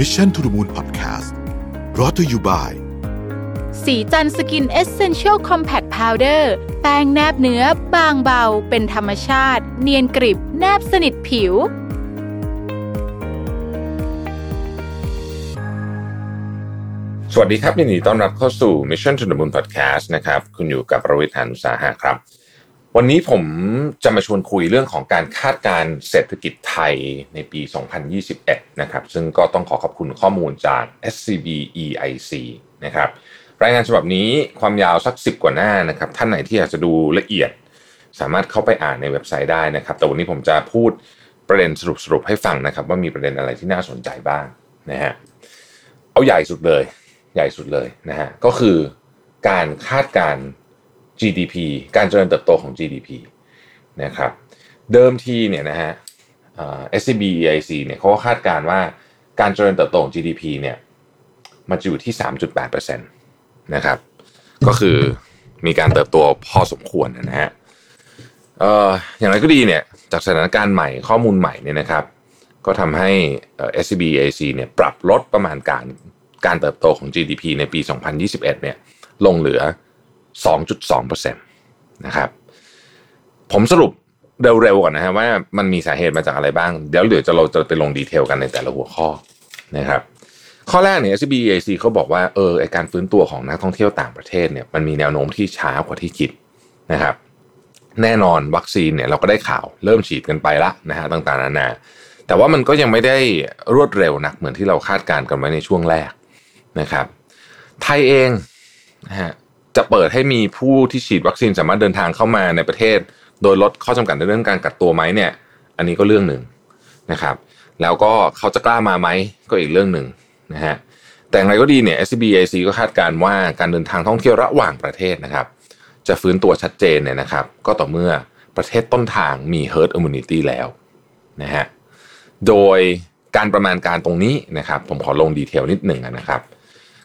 Mission to the Moon Podcast รอ t ธออยู่บ่ายสีจันสกินเอเซนเชียลคอมแพคพาวเดอร์แป้งแนบเนื้อบางเบา เป็นธรรมชาติ เนียนกริบ แนบสนิทผิว สวัสดีครับยินดีต้อนรับเข้าสู่ Mission to the Moon Podcast นะครับ คุณอยู่กับรวิศ หาญอุตสาหะครับ วันนี้ผมจะมาชวนคุยเรื่องของการคาดการณ์เศรษฐกิจไทยในปี 2021 นะครับ ซึ่งก็ต้องขอขอบคุณข้อมูลจาก SCB EIC นะครับ รายงานฉบับนี้ความยาวสัก 10 กว่าหน้านะครับ ท่านไหนที่อยากจะดูละเอียด สามารถเข้าไปอ่านในเว็บไซต์ได้นะครับ แต่วันนี้ผมจะพูดประเด็นสรุปๆให้ฟังนะครับ ว่ามีประเด็นอะไรที่น่าสนใจบ้างนะฮะ เอาใหญ่สุดเลย ใหญ่สุดเลยนะฮะ ก็คือการคาดการ GDP การเจริญเติบโตของ GDP นะครับ เดิมทีเนี่ยนะฮะเอ่อ SCB EIC เนี่ยเขาก็คาดการณ์ว่าการเจริญเติบโตของ GDP เนี่ยมันจะอยู่ที่ 3.8%นะครับ ก็คือมีการเติบโตพอสมควรนะฮะเอ่ออย่างไรก็ดีเนี่ยจากสถานการณ์ใหม่ข้อมูลใหม่เนี่ยนะครับ ก็ทำให้เอ่อ SCB EIC เนี่ยปรับลดประมาณการการเติบโตของ GDP ในปี 2021 เนี่ยลงเหลือ 2.2%นะครับผมสรุปเร็วๆก่อนนะฮะว่ามันมีสาเหตุมาจากอะไรบ้าง เดี๋ยวเดี๋ยวจะเราจะไปลงดีเทลกันในแต่ละหัวข้อนะครับข้อแรกเนี่ย SCB EIC เขาบอกว่าเออไอการฟื้นตัวของนักท่องเที่ยวต่างประเทศเนี่ยมันมีแนวโน้มที่ช้ากว่าที่คิดนะครับ แน่นอนวัคซีนเนี่ยเราก็ได้ข่าวเริ่มฉีดกันไปละนะฮะต่างๆนานาแต่ว่ามันก็ยังไม่ได้รวดเร็วนักเหมือนที่เราคาดการณ์กันไว้ในช่วงแรกนะครับ ไทยเองนะฮะ จะเปิดให้มีผู้ที่ฉีดวัคซีนสามารถเดินทางเข้ามาในประเทศ โดยลดข้อจำกัดในเรื่องการกักตัวไหมเนี่ย อันนี้ก็เรื่องหนึ่งนะครับ แล้วก็เขาจะกล้ามาไหมก็อีกเรื่องหนึ่งนะฮะแต่อย่างไรก็ดีเนี่ย s b a c ก็คาดการณ์ว่าการเดินทางท่องเที่ยวระหว่างประเทศนะครับ จะฟื้นตัวชัดเจนเนี่ยนะครับ ก็ต่อเมื่อประเทศต้นทางมี herd immunity แล้วนะฮะโดยการประมาณการตรงนี้นะครับ ผมขอลงดีเทลนิดหนึ่งนะครับ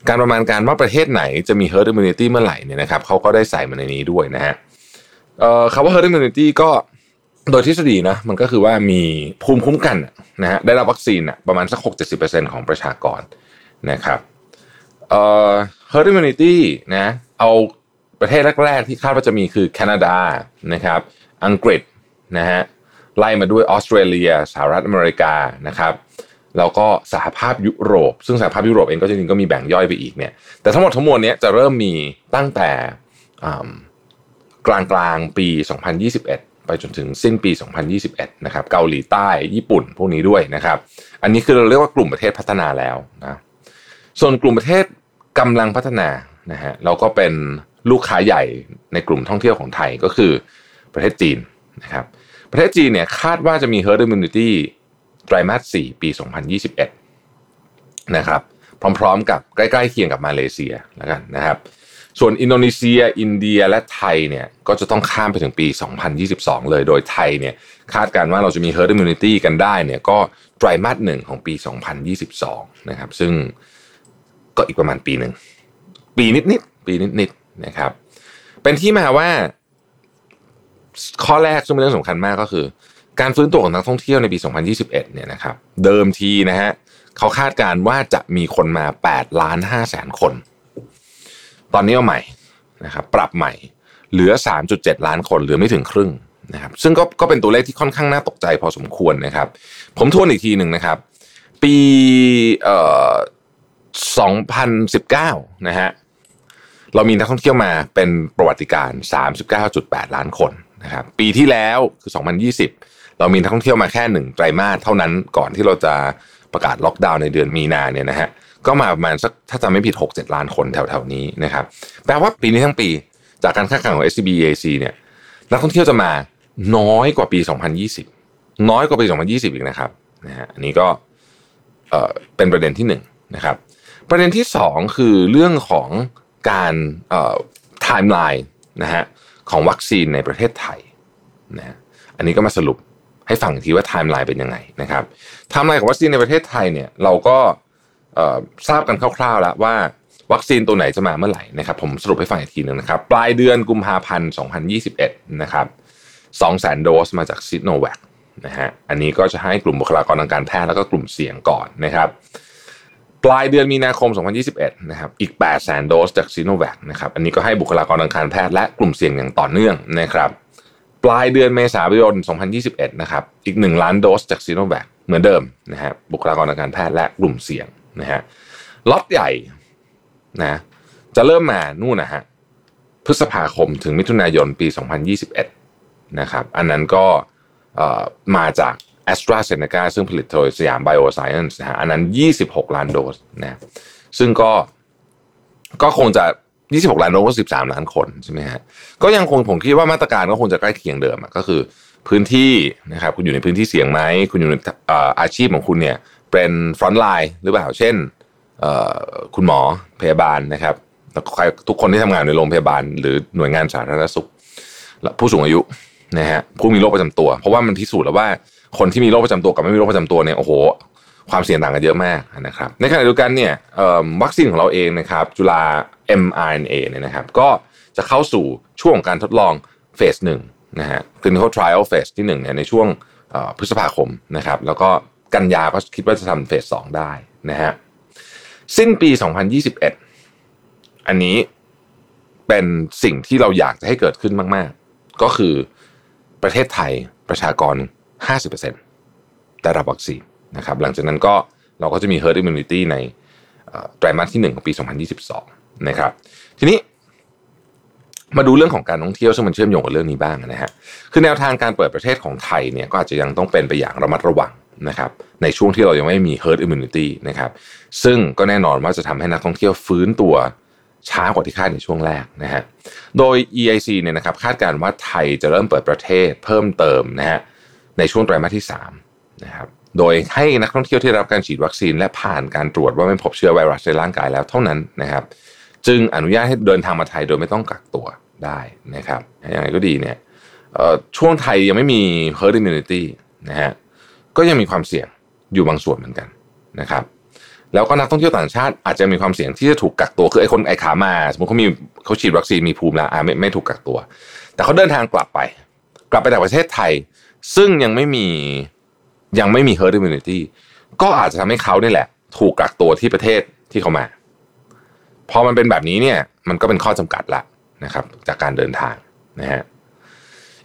การประมาณการว่าประเทศไหนจะมี herd immunity เมื่อไหร่เนี่ยนะครับเขาก็ได้ใส่มาในนี้ด้วยนะฮะเอ่อคำว่า herd immunity ก็โดยทฤษฎีนะมันก็คือว่ามีภูมิคุ้มกันนะฮะได้รับวัคซีนอะประมาณสัก 6-70%ของประชากรนะครับเอ่อ herd immunity นะเอาประเทศแรก ๆ ที่คาดว่าจะมีคือแคนาดานะครับอังกฤษนะฮะไล่มาด้วยออสเตรเลียสหรัฐอเมริกานะครับ แล้วก็สหภาพยุโรป ซึ่งสหภาพยุโรปเองก็จริงๆก็มีแบ่งย่อยไปอีกเนี่ยแต่ทั้งหมดทั้งมวลเนี้ยจะเริ่มมีตั้งแต่กลางกลางๆปี 2021 ไปจนถึงสิ้นปี 2021 นะครับเกาหลีใต้ญี่ปุ่นพวกนี้ด้วยนะครับ อันนี้คือเราเรียกว่ากลุ่มประเทศพัฒนาแล้วนะส่วนกลุ่มประเทศกำลังพัฒนานะฮะเราก็เป็นลูกค้าใหญ่ในกลุ่มท่องเที่ยวของไทยก็คือประเทศจีนนะครับประเทศจีนเนี่ยคาดว่าจะมี herd immunity ไตรมาส 4 ปี 2021 นะครับ พร้อมๆกับใกล้ๆเคียงกับมาเลเซียแล้วกันนะครับ ส่วนอินโดนีเซีย อินเดียและไทยเนี่ยก็จะต้องข้ามไปถึงปี 2022 เลยโดยไทยเนี่ยคาดการณ์ว่าเราจะมี herd immunity กันได้เนี่ยก็ไตรมาสหนึ่งของปี 2022 นะครับ ซึ่งก็อีกประมาณปีหนึ่ง ปีนิดๆปีนิดๆนะครับ เป็นที่มาว่าข้อแรกซึ่งเป็นเรื่องสำคัญมากก็คือ การฟื้นตัวของนักท่องเที่ยวในปี 2021 เนี่ยนะครับเดิมทีนะฮะเขาคาดการณ์ว่าจะมีคนมา 8 ล้าน5แสนคน ตอนนี้เอาใหม่นะครับปรับใหม่เหลือ 3.7 ล้านคน เหลือไม่ถึงครึ่งนะครับซึ่งก็ก็เป็นตัวเลขที่ค่อนข้างน่าตกใจพอสมควรนะครับ ผมทวนอีกทีหนึ่งนะครับ ปีเอ่อ2019 นะฮะเรามีนักท่องเที่ยวมาเป็นประวัติการ 39.8 ล้านคนนะครับปีที่แล้วคือ 2020 เรามีนักท่องเที่ยวมาแค่หนึ่งไตรมาสเท่านั้นก่อนที่เราจะประกาศล็อกดาวน์ในเดือนมีนาเนี่ยนะฮะก็มาประมาณสักถ้าจำไม่ผิด 6-7 ล้านคนแถวๆนี้นะครับแปลว่าปีนี้ทั้งปีจากการคาดการณ์ของ SCB EIC เนี่ยนักท่องเที่ยวจะมาน้อยกว่าปี 2020 น้อยกว่าปี 2020 อีกนะครับนะฮะอันนี้ก็เอ่อเป็นประเด็นที่หนึ่งนะครับประเด็นที่สองคือเรื่องของการเอ่อไทม์ไลน์นะฮะของวัคซีนในประเทศไทยนะฮะอันนี้ก็มาสรุป ให้ฟังทีว่าไทม์ไลน์เป็นยังไงนะครับไทม์ไลน์ของวัคซีนในประเทศไทยเนี่ยเราก็ทราบกันคร่าวๆแล้วว่าวัคซีนตัวไหนจะมาเมื่อไหร่นะครับผมสรุปให้ฟังอีกทีหนึ่งนะครับปลายเดือนกุมภาพันธ์ 2021 นะครับ2แสนโดสมาจากซิโนแวคนะฮะอันนี้ก็จะให้กลุ่มบุคลากรทางการแพทย์แล้วก็กลุ่มเสี่ยงก่อนนะครับปลายเดือนมีนาคม 2021 นะครับ อีก 8 0 0 0 0 0 โดสจากซีโนแวคนะครับ อันนี้ก็ให้บุคลากรทางการแพทย์และกลุ่มเสี่ยงอย่างต่อเนื่องนะครับ ปลายเดือนเมษายน 2021 นะครับ อีก 1 ล้านโดสจากซีโนแวคเหมือนเดิมนะฮะบุคลากรทางการแพทย์และกลุ่มเสี่ยงนะฮะล็อตใหญ่นะจะเริ่มมานู่นนะฮะพฤษภาคมถึงมิถุนายนปี 2021 นะครับ อันนั้นก็มาจาก a s t r a z เซ e c a ซึ่งผลิตโดยสยามไบโอไซเอนส์นะฮะอันนั้น 26 ล้านโดสนะซึ่งก็ก็คงจะ 26ล้านโดสก็13ล้านคนใช่ไหมฮะก็ยังคงผมคิดว่ามาตรการก็คงจะใกล้เคียงเดิมก็คือพื้นที่นะครับคุณอยู่ในพื้นที่เสี่ยงไหมคุณอยู่ในอาชีพของคุณเนี่ยเป็นฟรอนต์ไลน์หรือเปล่าเช่นคุณหมอพยาบาลนะครับทุกคนที่ทำงานในโรงพยาบาล หรือหน่วยงานสาธารณสุขผู้สูงอายุนะฮะผู้มีโรคประจำตัว เพราะว่ามันพิสูจน์แล้วว่าคนที่มีโรคประจำตัวกับไม่มีโรคประจำตัวเนี่ยโอ้โห ความเสี่ยงต่างกันเยอะมากนะครับ ในขณะเดียวกันเนี่ยวัคซีนของเราเองนะครับ จุฬา mRNA เนี่ยนะครับ ก็จะเข้าสู่ช่วงการทดลองเฟสหนึ่งนะฮะ clinical trial phase ที่1เนี่ยในช่วงพฤษภาคมนะครับ แล้วก็กันยาก็คิดว่าจะทำเฟสสองได้นะฮะสิ้นปี 2021 อันนี้เป็นสิ่งที่เราอยากจะให้เกิดขึ้นมาก ๆ ก็คือประเทศไทยประชากร 50%ได้รับวัคซีน นะครับหลังจากนั้นก็เราก็จะมี herd immunity ในไตรมาสที่ 1 ของปี 2022 นะครับ ทีนี้มาดูเรื่องของการท่องเที่ยวซึ่งมันเชื่อมโยงกับเรื่องนี้บ้างนะฮะคือแนวทางการเปิดประเทศของไทยเนี่ยก็อาจจะยังต้องเป็นไปอย่างระมัดระวังนะครับในช่วงที่เรายังไม่มี herd immunity นะครับซึ่งก็แน่นอนว่าจะทำให้นักท่องเที่ยวฟื้นตัวช้ากว่าที่คาดในช่วงแรกนะฮะโดย EIC เนี่ยนะครับคาดการณ์ว่าไทยจะเริ่มเปิดประเทศเพิ่มเติมนะฮะในช่วงไตรมาสที่3นะครับ โดยให้นักท่องเที่ยวที่รับการฉีดวัคซีน และผ่านการตรวจว่าไม่พบเชื้อไวรัสในร่างกายแล้วเท่านั้นนะครับ จึงอนุญาตให้เดินทางมาไทยโดยไม่ต้องกักตัวได้นะครับอย่างไรก็ดีเนี่ยช่วงไทยยังไม่มี herd immunity นะฮะก็ยังมีความเสี่ยงอยู่บางส่วนเหมือนกันนะครับแล้วก็นักท่องเที่ยวต่างชาติอาจจะมีความเสี่ยงที่จะถูกกักตัวคือไอ้คนไอ้ขามาสมมติเขามีเขาฉีดวัคซีนมีภูมิแล้วอ่าไม่ไม่ถูกกักตัว แต่เขาเดินทางกลับไป กลับไปจากประเทศไทย ซึ่งยังไม่มี ยังไม่มี herd immunity ก็อาจจะทำให้เขาเนี่ยแหละ ถูกกักตัวที่ประเทศที่เขามา พอมันเป็นแบบนี้เนี่ย มันก็เป็นข้อจำกัดละนะครับ จากการเดินทางนะฮะ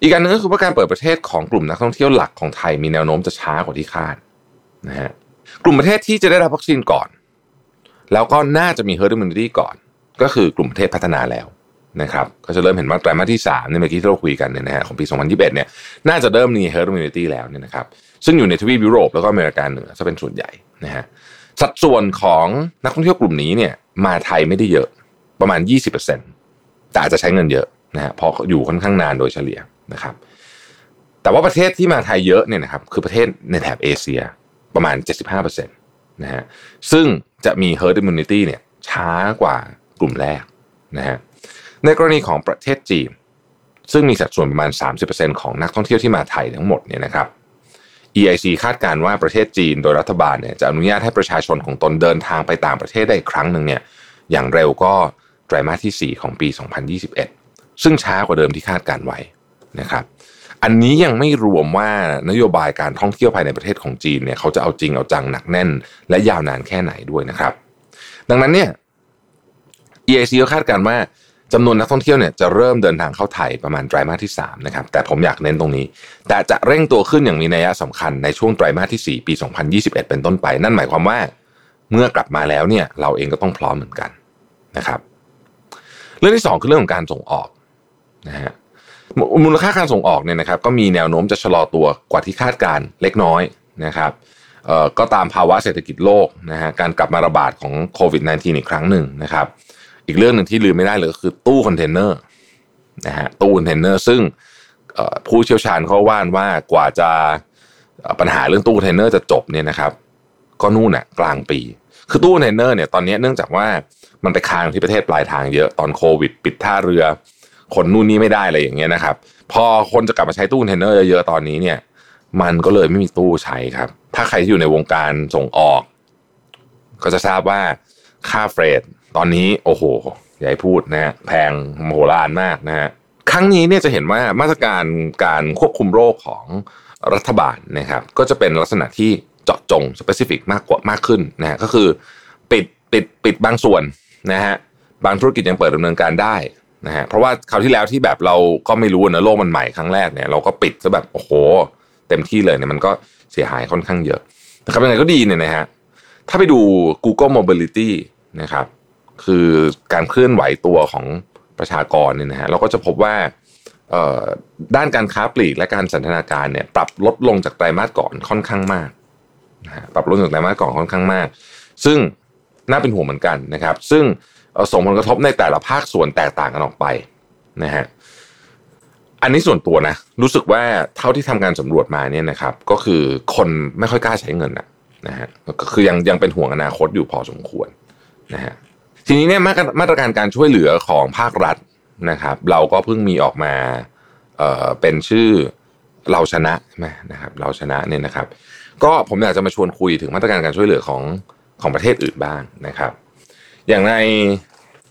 อีกการหนึ่งก็คือว่าการเปิดประเทศของกลุ่มนักท่องเที่ยวหลักของไทยมีแนวโน้มจะช้ากว่าที่คาดนะฮะกลุ่มประเทศที่จะได้รับวัคซีนก่อน แล้วก็น่าจะมี herd immunity ก่อน ก็คือกลุ่มประเทศพัฒนาแล้ว นะครับก็จะเริ่มเห็นว่าไตรมาสที่3ในเมื่อกี้ที่เราคุยกันเนี่ยนะฮะของปี 2021เนี่ยน่าจะเริ่มมี herd immunity แล้วเนี่ยนะครับซึ่งอยู่ในทวีปยุโรปแล้วก็อเมริกาเหนือจะเป็นส่วนใหญ่นะฮะสัดส่วนของนักท่องเที่ยวกลุ่มนี้เนี่ยมาไทยไม่ได้เยอะประมาณ 20%แต่อาจจะใช้เงินเยอะนะฮะเพราะอยู่ค่อนข้างนานโดยเฉลี่ยนะครับแต่ว่าประเทศที่มาไทยเยอะเนี่ยนะครับคือประเทศในแถบเอเชียประมาณ 75%นะฮะซึ่งจะมี herd immunity เนี่ยช้ากว่ากลุ่มแรกนะฮะ ในกรณีของประเทศจีน ซึ่งมีสัดส่วนประมาณ 30%ของนักท่องเที่ยวที่มาไทยทั้งหมดเนี่ยนะครับ EIC คาดการว่าประเทศจีนโดยรัฐบาลเนี่ยจะอนุญาตให้ประชาชนของตนเดินทางไปต่างประเทศได้อีกครั้งหนึ่งเนี่ยอย่างเร็วก็ไตรมาสที่ 4 ของปี 2021 ซึ่งช้ากว่าเดิมที่คาดการไว้นะครับ อันนี้ยังไม่รวมว่านโยบายการท่องเที่ยวภายในประเทศของจีนเนี่ยเขาจะเอาจริงเอาจังหนักแน่น และยาวนานแค่ไหนด้วยนะครับ ดังนั้นเนี่ย EIC ก็คาดการว่า จำนวนนักท่องเที่ยวเนี่ยจะเริ่มเดินทางเข้าไทยประมาณไตรมาสที่3นะครับแต่ผมอยากเน้นตรงนี้ แต่จะเร่งตัวขึ้นอย่างมีนัยสำคัญในช่วงไตรมาสที่ 4 ปี 2021 เป็นต้นไป นั่นหมายความว่าเมื่อกลับมาแล้วเนี่ยเราเองก็ต้องพร้อมเหมือนกันนะครับ เรื่องที่ 2 คือเรื่องของการส่งออกนะฮะมูลค่าการส่งออกเนี่ยนะครับ ก็มีแนวโน้มจะชะลอตัวกว่าที่คาดการณ์เล็กน้อยนะครับก็ตามภาวะเศรษฐกิจโลกนะฮะการกลับมาระบาดของโควิด -19 อีกครั้งหนึ่งนะครับ อีกเรื่องหนึ่งที่ลืมไม่ได้เลยก็คือตู้คอนเทนเนอร์นะฮะตู้คอนเทนเนอร์ซึ่งผู้เชี่ยวชาญเขาว่ากันว่ากว่าจะปัญหาเรื่องตู้คอนเทนเนอร์จะจบเนี่ยนะครับ ก็นู่นน่ะกลางปี คือตู้คอนเทนเนอร์เนี่ยตอนนี้เนื่องจากว่ามันไปค้างที่ประเทศปลายทางเยอะตอนโควิด ปิดท่าเรือ คนนู่นนี่ไม่ได้อะไรอย่างเงี้ยนะครับ พอคนจะกลับมาใช้ตู้คอนเทนเนอร์เยอะๆตอนนี้เนี่ย มันก็เลยไม่มีตู้ใช้ครับ ถ้าใครที่อยู่ในวงการส่งออก ก็จะทราบว่า ค่า freight ตอนนี้โอ้โหอย่าให้พูดนะฮะแพงมโหฬารมากนะฮะครั้งนี้เนี่ยจะเห็นว่ามาตรการการควบคุมโรคของรัฐบาลนะครับ ก็จะเป็นลักษณะที่เจาะจงสเปซิฟิกมากกว่ามากขึ้นนะฮะก็คือปิดปิดปิดบางส่วนนะฮะบางธุรกิจยังเปิดดำเนินการได้นะฮะเพราะว่าคราวที่แล้วที่แบบเราก็ไม่รู้นะโลกมันใหม่ครั้งแรกเนี่ยเราก็ปิดซะแบบโอ้โห เต็มที่เลยเนี่ยมันก็เสียหายค่อนข้างเยอะนะครับยังไงก็ดีเนี่ยนะฮะถ้าไปดู Google Mobility นะครับ คือการเคลื่อนไหวตัวของประชากรเนี่ยนะฮะเราก็จะพบว่าด้านการค้าปลีกและการสันทนาการเนี่ยปรับลดลงจากไตรมาสก่อนค่อนข้างมากนะฮะปรับลดจากไตรมาสก่อนค่อนข้างมาก ซึ่งน่าเป็นห่วงเหมือนกันนะครับ ซึ่งส่งผลกระทบในแต่ละภาคส่วนแตกต่างกันออกไปนะฮะอันนี้ส่วนตัวนะรู้สึกว่าเท่าที่ทำการสำรวจมาเนี่ยนะครับ ก็คือคนไม่ค่อยกล้าใช้เงินนะนะฮะก็คือยังยังเป็นห่วงอนาคตอยู่พอสมควร นะฮะทีนี้เนี่ยมาตรการการช่วยเหลือของภาครัฐนะครับ เราก็เพิ่งมีออกมาเอ่อเป็นชื่อเราชนะใช่ไหมนะครับ เราชนะเนี่ยนะครับ ก็ผมอยากจะมาชวนคุยถึงมาตรการการช่วยเหลือของของประเทศอื่นบ้างนะครับ อย่างใน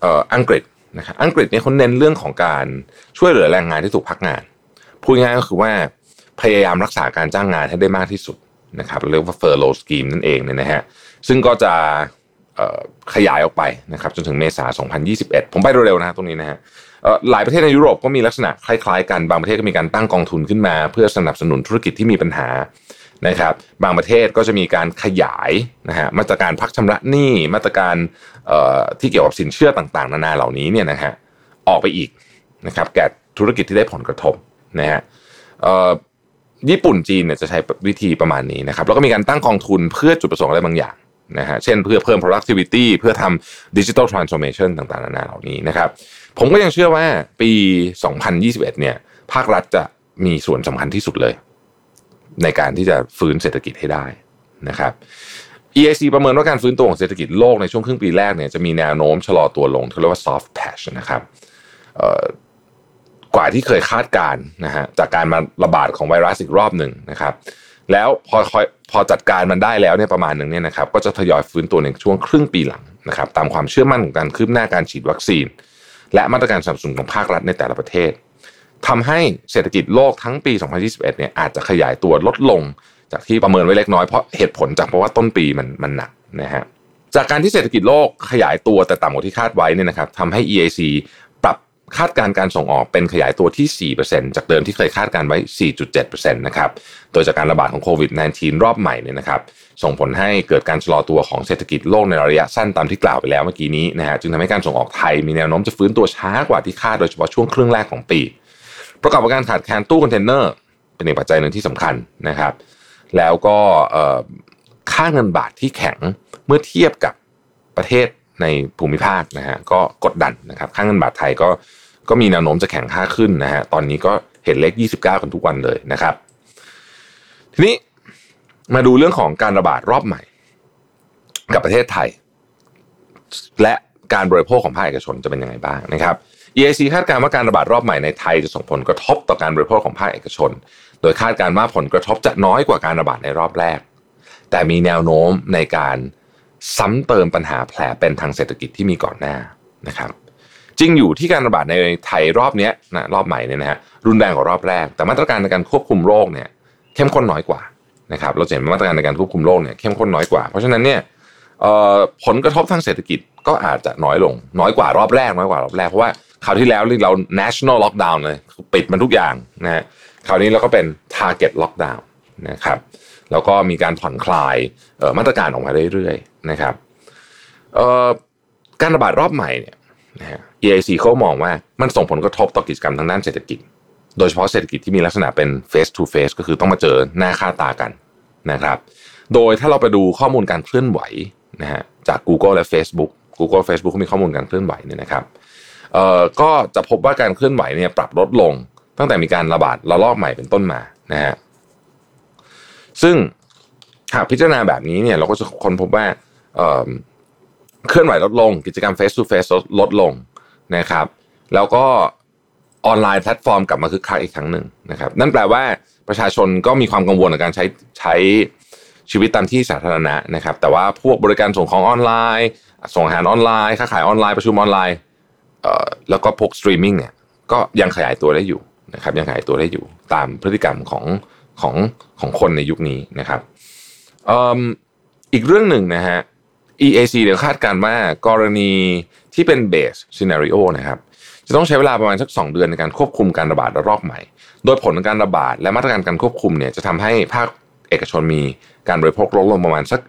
เอ่ออังกฤษนะครับอังกฤษเนี่ยเขาเน้นเรื่องของการช่วยเหลือแรงงานที่ถูกพักงาน พูดง่ายก็คือว่าพยายามรักษาการจ้างงานให้ได้มากที่สุดนะครับเรียกว่า furlough scheme นั่นเองเนี่ยนะฮะซึ่งก็จะ ขยายออกไปนะครับจนถึงเมษา 2021 ผมไปเร็วๆนะตรงนี้นะฮะหลายประเทศในยุโรปก็มีลักษณะคล้ายๆกัน บางประเทศก็มีการตั้งกองทุนขึ้นมา เพื่อสนับสนุนธุรกิจที่มีปัญหานะครับ บางประเทศก็จะมีการขยายนะฮะมาตรการพักชำระหนี้มาตรการที่เกี่ยวกับสินเชื่อต่างๆ นานาเหล่านี้เนี่ยนะฮะออกไปอีกนะครับแก่ธุรกิจที่ได้ผลกระทบนะฮะญี่ปุ่นจีนเนี่ยจะใช้วิธีประมาณนี้นะครับแล้วก็มีการตั้งกองทุนเพื่อจุดประสงค์อะไรบางอย่าง นะฮะเช่นเพื่อเพิ่ม productivity เพื่อทำ digital transformation ต่างๆนานาเหล่านี้นะครับ ผมก็ยังเชื่อว่าปี 2021 เนี่ยภาครัฐจะมีส่วนสำคัญที่สุดเลย ในการที่จะฟื้นเศรษฐกิจให้ได้นะครับ EIC ประเมินว่าการฟื้นตัวของเศรษฐกิจโลกในช่วงครึ่งปีแรกเนี่ยจะมีแนวโน้มชะลอตัวลงที่เรียกว่า soft patch นะครับกว่าที่เคยคาดการนะฮะจากการมาระบาดของไวรัสอีกรอบหนึ่งนะครับ แล้วพอพอจัดการมันได้แล้วเนี่ยประมาณหนึ่งเนี่ยนะครับก็จะทยอยฟื้นตัวในช่วงครึ่งปีหลังนะครับตามความเชื่อมั่นของการคืบหน้าการฉีดวัคซีน และมาตรการสนับสนุนของภาครัฐในแต่ละประเทศทำให้เศรษฐกิจโลกทั้งปี 2021 เนี่ยอาจจะขยายตัวลดลงจากที่ประเมินไว้เล็กน้อยเพราะเหตุผลจากเพราะว่าต้นปีมันมันหนักนะฮะจากการที่เศรษฐกิจโลกขยายตัวแต่ต่ำกว่าที่คาดไว้เนี่ยนะครับทำให้ EIC คาดการการส่งออกเป็นขยายตัวที่ 4%จากเดิมที่เคยคาดการไว้ 4.7%นะครับ โดยจากการระบาดของโควิด -19 รอบใหม่เนี่ยนะครับ ส่งผลให้เกิดการชะลอตัวของเศรษฐกิจโลกในระยะสั้นตามที่กล่าวไปแล้วเมื่อกี้นี้นะฮะ จึงทำให้การส่งออกไทยมีแนวโน้มจะฟื้นตัวช้ากว่าที่คาดโดยเฉพาะช่วงครึ่งแรกของปี ประกอบกับการขาดแคลนตู้คอนเทนเนอร์เป็นอีกปัจจัยหนึ่งที่สำคัญนะครับ แล้วก็ค่าเงินบาทที่แข็งเมื่อเทียบกับประเทศ ในภูมิภาคนะฮะก็กดดันนะครับค่าเงินบาทไทยก็ก็มีแนวโน้มจะแข็งค่าขึ้นนะฮะตอนนี้ก็เห็นเลข 29 กันทุกวันเลยนะครับ ทีนี้มาดูเรื่องของการระบาดรอบใหม่ กับประเทศไทย และการบริโภคของภาคเอกชนจะเป็นยังไงบ้างนะครับ EIC คาดการณ์ว่าการระบาดรอบใหม่ในไทยจะส่งผลกระทบต่อการบริโภคของภาคเอกชน โดยคาดการณ์ว่าผลกระทบจะน้อยกว่าการระบาดในรอบแรก แต่มีแนวโน้มในการ ซ้ำเติมปัญหาแผลเป็นทางเศรษฐกิจที่มีก่อนหน้านะครับ จริงอยู่ที่การระบาดในไทยรอบนี้นะรอบใหม่เนี่ยนะฮะรุนแรงกว่ารอบแรก แต่มาตรการในการควบคุมโรคเนี่ยเข้มข้นน้อยกว่านะครับเราเห็นมาตรการในการควบคุมโรคเนี่ยเข้มข้นน้อยกว่า เพราะฉะนั้นเนี่ยผลกระทบทางเศรษฐกิจก็อาจจะน้อยลง น้อยกว่ารอบแรกน้อยกว่ารอบแรกเพราะว่าคราวที่แล้วเรา national lockdown เลยปิดมันทุกอย่างนะฮะคราวนี้เราก็เป็น target lockdown นะครับ แล้วก็มีการผ่อนคลายมาตรการออกมาเรื่อยๆนะครับการระบาดรอบใหม่เนี่ยนะฮะ EIC เขามองว่ามันส่งผลกระทบต่อกิจกรรมทางด้านเศรษฐกิจ โดยเฉพาะเศรษฐกิจที่มีลักษณะเป็น face to face ก็คือต้องมาเจอหน้าค่าตากันนะครับ โดยถ้าเราไปดูข้อมูลการเคลื่อนไหวนะฮะจาก Google และ Facebook Google Facebook เขามีข้อมูลการเคลื่อนไหวเนี่ยนะครับเอ่อก็จะพบว่าการเคลื่อนไหวเนี่ยปรับลดลง ตั้งแต่มีการระบาดระลอกใหม่เป็นต้นมานะฮะ ซึ่งหากพิจารณาแบบนี้เนี่ยเราก็จะค้นพบว่าเคลื่อนไหวลดลง กิจกรรม face to face ลดลงนะครับ แล้วก็ออนไลน์แพลตฟอร์มกลับมาคึกคักอีกครั้งหนึ่งนะครับ นั่นแปลว่าประชาชนก็มีความกังวลในการใช้ใช้ชีวิตตามที่สาธารณะนะครับ แต่ว่าพวกบริการส่งของออนไลน์ ส่งอาหารออนไลน์ค้าขายออนไลน์ประชุมออนไลน์แล้วก็พวกสตรีมมิ่งเนี่ยก็ยังขยายตัวได้อยู่นะครับยังขยายตัวได้อยู่ตามพฤติกรรมของ ของของคนในยุคนี้นะครับอีกเรื่องหนึ่งนะฮะ EIC เดี๋ยวคาดการณ์ว่ากรณีที่เป็น base scenario นะครับจะต้องใช้เวลาประมาณสัก 2 เดือนในการควบคุมการระบาดระลอกใหม่ โดยผลของการระบาดและมาตรการการควบคุมเนี่ยจะทำให้ภาคเอกชนมีการบริโภคลดลงประมาณสัก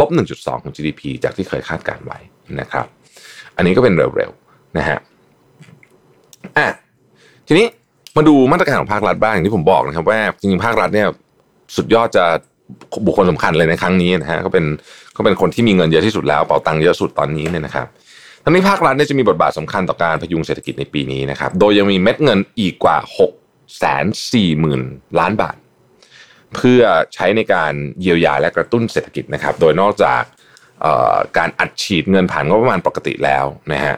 ลบ 1.2 ของ GDP จากที่เคยคาดการไว้นะครับ อันนี้ก็เป็นเร็วๆนะฮะอะทีนี้ มาดูมาตรการของภาครัฐบ้างอย่างที่ผมบอกนะครับว่าจริงๆภาครัฐเนี่ยสุดยอดจะบุคคลสำคัญเลยในครั้งนี้นะฮะก็เป็นก็เป็นคนที่มีเงินเยอะที่สุดแล้วเป่าตังค์เยอะสุดตอนนี้เนี่ยนะครับทั้งนี้ภาครัฐเนี่ยจะมีบทบาทสำคัญต่อการพยุงเศรษฐกิจในปีนี้นะครับโดยยังมีเม็ดเงินอีกกว่า6แสนสี่หมื่นล้านบาท เพื่อใช้ในการเยียวยาและกระตุ้นเศรษฐกิจนะครับ โดยนอกจากการอัดฉีดเงินผ่านงบประมาณปกติแล้วนะฮะ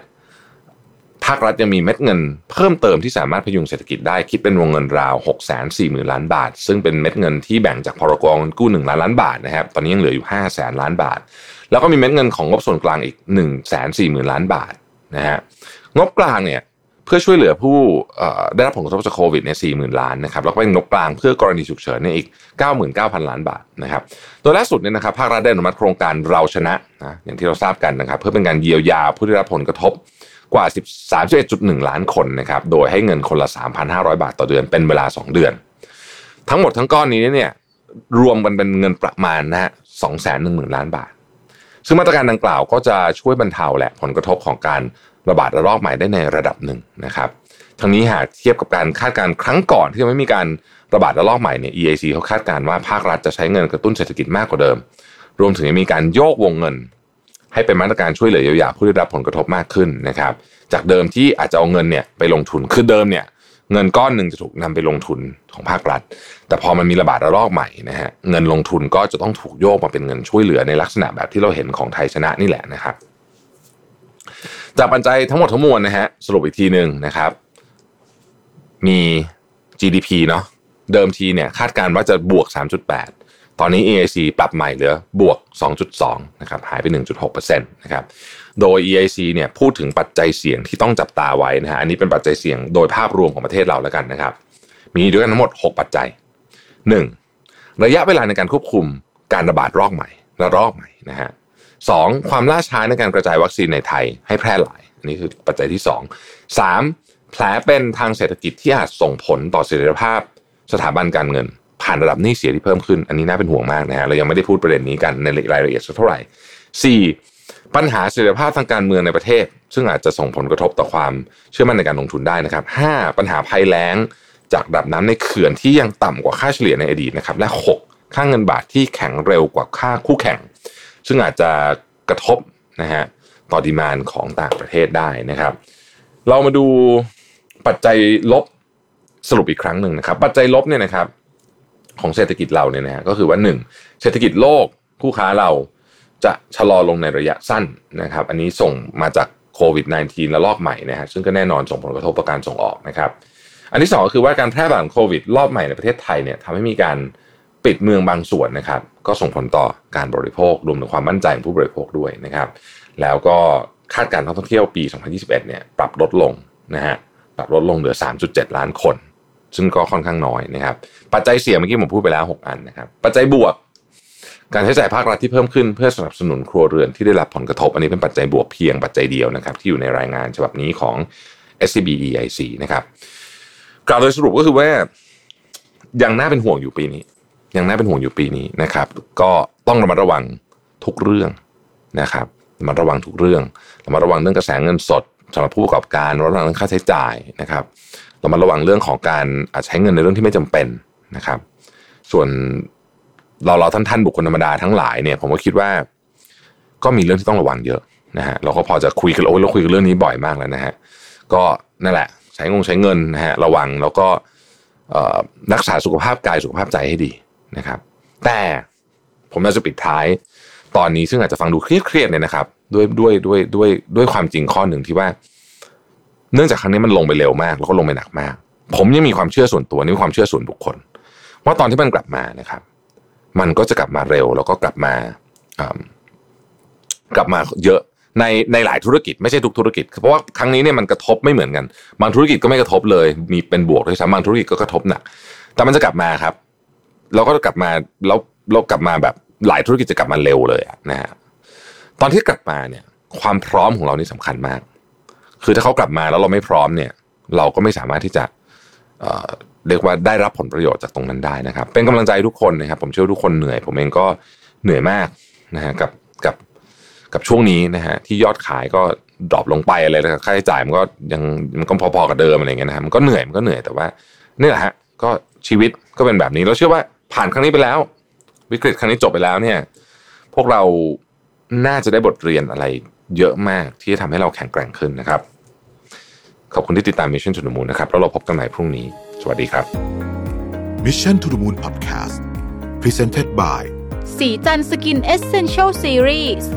ภาครัฐยังมีเม็ดเงินเพิ่มเติมที่สามารถพยุงเศรษฐกิจได้คิดเป็นวงเงินราว 6 4 0 0 0 0 ล้านบาท ซึ่งเป็นเม็ดเงินที่แบ่งจากพรกองกู้1ล้านล้านบาทนะครับตอนนี้ยังเหลืออยู่5แสนล้านบาท แล้วก็มีเม็ดเงินของงบส่วนกลางอีก 1 4 0 0 0 0 ล้านบาทนะฮะงบกลางเนี่ยเพื่อช่วยเหลือผู้ได้รับผลกระทบจากโควิดเนี่ยสี่หมื่นล้านนะครับแล้วก็เป็นงบกลางเพื่อกรณีฉุกเฉินเนี่ยอีก 99,000 ล้านบาทนะครับโดยล่าสุดเนี่ยนะครับภาครัฐได้อนุมัติโครงการเราชนะนะอย่างที่เราทราบกันนะครับเพื่อเป็นการเยียวยาผู้ได้รับผลกระทบ กว่า1 3 1 1 ล้านคนนะครับ โดยให้เงินคนละ 3,500 บาทต่อเดือนเป็นเวลา 2 เดือน ทั้งหมดทั้งก้อนนี้เนี่ยรวมกันเป็นเงินประมาณนะฮะ210,000ล้านบาท ซึ่งมาตรการดังกล่าวก็จะช่วยบรรเทาแหละผลกระทบของการระบาดระลอกใหม่ได้ในระดับหนึ่งนะครับ ทั้งนี้หากเทียบกับการคาดการณ์ครั้งก่อนที่ยังไม่มีการระบาดระลอกใหม่เนี่ย EAC เขาคาดการณ์ว่าภาครัฐจะใช้เงินกระตุ้นเศรษฐกิจมากกว่าเดิม รวมถึงมีการโยกวงเงิน ให้เป็นมาตรการช่วยเหลือเยียวยาผู้ได้รับผลกระทบมากขึ้นนะครับ จากเดิมที่อาจจะเอาเงินเนี่ยไปลงทุนคือเดิมเนี่ยเงินก้อนหนึ่งจะถูกนำไปลงทุนของภาครัฐ แต่พอมันมีระบาดระลอกใหม่นะฮะเงินลงทุนก็จะต้องถูกโยกมาเป็นเงินช่วยเหลือในลักษณะแบบที่เราเห็นของไทยชนะนี่แหละนะครับ จากปัจจัยทั้งหมดทั้งมวลนะฮะสรุปอีกทีหนึ่งนะครับ มี GDP เนาะเดิมทีเนี่ยคาดการณ์ว่าจะบวก 3.8 ตอนนี้ EIC ปรับใหม่เหลือบวก 2.2 นะครับ หายไป 1.6%นะครับ โดย EIC เนี่ยพูดถึงปัจจัยเสี่ยงที่ต้องจับตาไว้นะฮะ อันนี้เป็นปัจจัยเสี่ยงโดยภาพรวมของประเทศเราแล้วกันนะครับ มีด้วยกันทั้งหมด 6 ปัจจัย 1. ระยะเวลาในการควบคุมการระบาดรอบใหม่ระลอกใหม่นะฮะสองความล่าช้าในการกระจายวัคซีนในไทยให้แพร่หลาย อันนี้คือปัจจัยที่สองสามแผลเป็นทางเศรษฐกิจที่อาจส่งผลต่อเสถียรภาพสถาบันการเงิน ผ่านระดับหนี้เสียที่เพิ่มขึ้น อันนี้น่าเป็นห่วงมากนะฮะเรายังไม่ได้พูดประเด็นนี้กันในรายละเอียดสักเท่าไหร่สี่ปัญหาเสถียรภาพทางการเมืองในประเทศ ซึ่งอาจจะส่งผลกระทบต่อความเชื่อมั่นในการลงทุนได้นะครับห้าปัญหาภัยแล้งจากระดับน้ำในเขื่อนที่ยังต่ำกว่าค่าเฉลี่ยในอดีตนะครับและหกค่างเงินบาทที่แข็งเร็วกว่าค่าคู่แข่ง ซึ่งอาจจะกระทบนะฮะต่อดีมานของต่างประเทศได้นะครับ เรามาดูปัจจัยลบสรุปอีกครั้งหนึ่งนะครับ ปัจจัยลบเนี่ยนะครับ ของเศรษฐกิจเราเนี่ยนะฮะก็คือว่าหนึ่งเศรษฐกิจโลกคู่ค้าเราจะชะลอลงในระยะสั้นนะครับ อันนี้ส่งมาจากโควิด -19 ระลอกใหม่นะฮะซึ่งก็แน่นอนส่งผลกระทบต่อการส่งออกนะครับ อันที่สองก็คือว่าการแพร่ระบาดของโควิดรอบใหม่ในประเทศไทยเนี่ยทำให้มีการปิดเมืองบางส่วนนะครับ ก็ส่งผลต่อการบริโภครวมถึงความมั่นใจของผู้บริโภคด้วยนะครับ แล้วก็คาดการณ์ท่องเที่ยวปี 2021 เนี่ยปรับลดลงนะฮะปรับลดลงเหลือ 3.7 ล้านคน ซึ่งก็ค่อนข้างน้อยนะครับ ปัจจัยเสี่ยงเมื่อกี้ผมพูดไปแล้ว 6 อันนะครับ ปัจจัยบวก การใช้จ่ายภาครัฐที่เพิ่มขึ้นเพื่อสนับสนุนครัวเรือนที่ได้รับผลกระทบ อันนี้เป็นปัจจัยบวกเพียงปัจจัยเดียวนะครับ ที่อยู่ในรายงานฉบับนี้ของ SCB EIC นะครับกล่าวโดยสรุปก็คือว่ายังน่าเป็นห่วงอยู่ปีนี้ ยังน่าเป็นห่วงอยู่ปีนี้นะครับ ก็ต้องระมัดระวังทุกเรื่องนะครับระมัดระวังทุกเรื่องระมัดระวังเรื่องกระแสเงินสดสำหรับผู้ประกอบการระมัดระวังเรื่องค่าใช้จ่ายนะครับ ระมัดระวังเรื่องของการใช้เงินในเรื่องที่ไม่จำเป็นนะครับ ส่วนเราเราท่านท่านบุคคลธรรมดาทั้งหลายเนี่ยผมก็คิดว่า ก็มีเรื่องที่ต้องระวังเยอะนะฮะเราก็พอจะคุยกันโอ้ยเราคุยกันเรื่องนี้บ่อยมากแล้วนะฮะก็นั่นแหละ ใช้งงใช้เงินนะฮะระวังแล้วก็รักษาสุขภาพกายสุขภาพใจให้ดีนะครับ แต่ผมอยากจะปิดท้ายตอนนี้ซึ่งอาจจะฟังดูเครียดๆเนี่ยนะครับ ด้วยด้วยด้วยด้วยด้วยความจริงข้อหนึ่งที่ว่า เนื่องจากครั้งนี้มันลงไปเร็วมาก แล้วก็ลงไปหนักมาก ผมยังมีความเชื่อส่วนตัวนี่ความเชื่อส่วนบุคคล ว่าตอนที่มันกลับมานะครับ มันก็จะกลับมาเร็ว แล้วก็กลับมากลับมาเยอะในในหลายธุรกิจไม่ใช่ทุกธุรกิจ เพราะว่าครั้งนี้เนี่ยมันกระทบไม่เหมือนกัน บางธุรกิจก็ไม่กระทบเลย มีเป็นบวกด้วยซ้ำบางธุรกิจก็กระทบหนัก แต่มันจะกลับมาครับเราก็กลับมาแล้วเรากลับมาแบบหลายธุรกิจจะกลับมาเร็วเลยนะฮะตอนที่กลับมาเนี่ย ความพร้อมของเรานี่สำคัญมาก คือถ้าเขากลับมาแล้วเราไม่พร้อมเนี่ย เราก็ไม่สามารถที่จะเเรียกว่าได้รับผลประโยชน์จากตรงนั้นได้นะครับ เป็นกำลังใจทุกคนนะครับ ผมเชื่อทุกคนเหนื่อย ผมเองก็เหนื่อยมากนะฮะกับกับกับช่วงนี้นะฮะที่ยอดขายก็ดรอปลงไปอะไรแล้วค่าใช้จ่ายมันก็ยังมันก็พอๆกับเดิมอะไรเงี้ยนะฮะมันก็เหนื่อยมันก็เหนื่อยแต่ว่านี่แหละฮะก็ชีวิตก็เป็นแบบนี้เราเชื่อว่าผ่านครั้งนี้ไปแล้ว วิกฤตครั้งนี้จบไปแล้วเนี่ย พวกเราน่าจะได้บทเรียนอะไร เยอะมากที่จะทำให้เราแข็งแกร่งขึ้นนะครับ ขอบคุณที่ติดตาม Mission to the Moon นะครับแล้วเราพบกันใหม่พรุ่งนี้ สวัสดีครับ Mission to the Moon Podcast Presented by สีจันสกินเอเซนเชลซีรีส์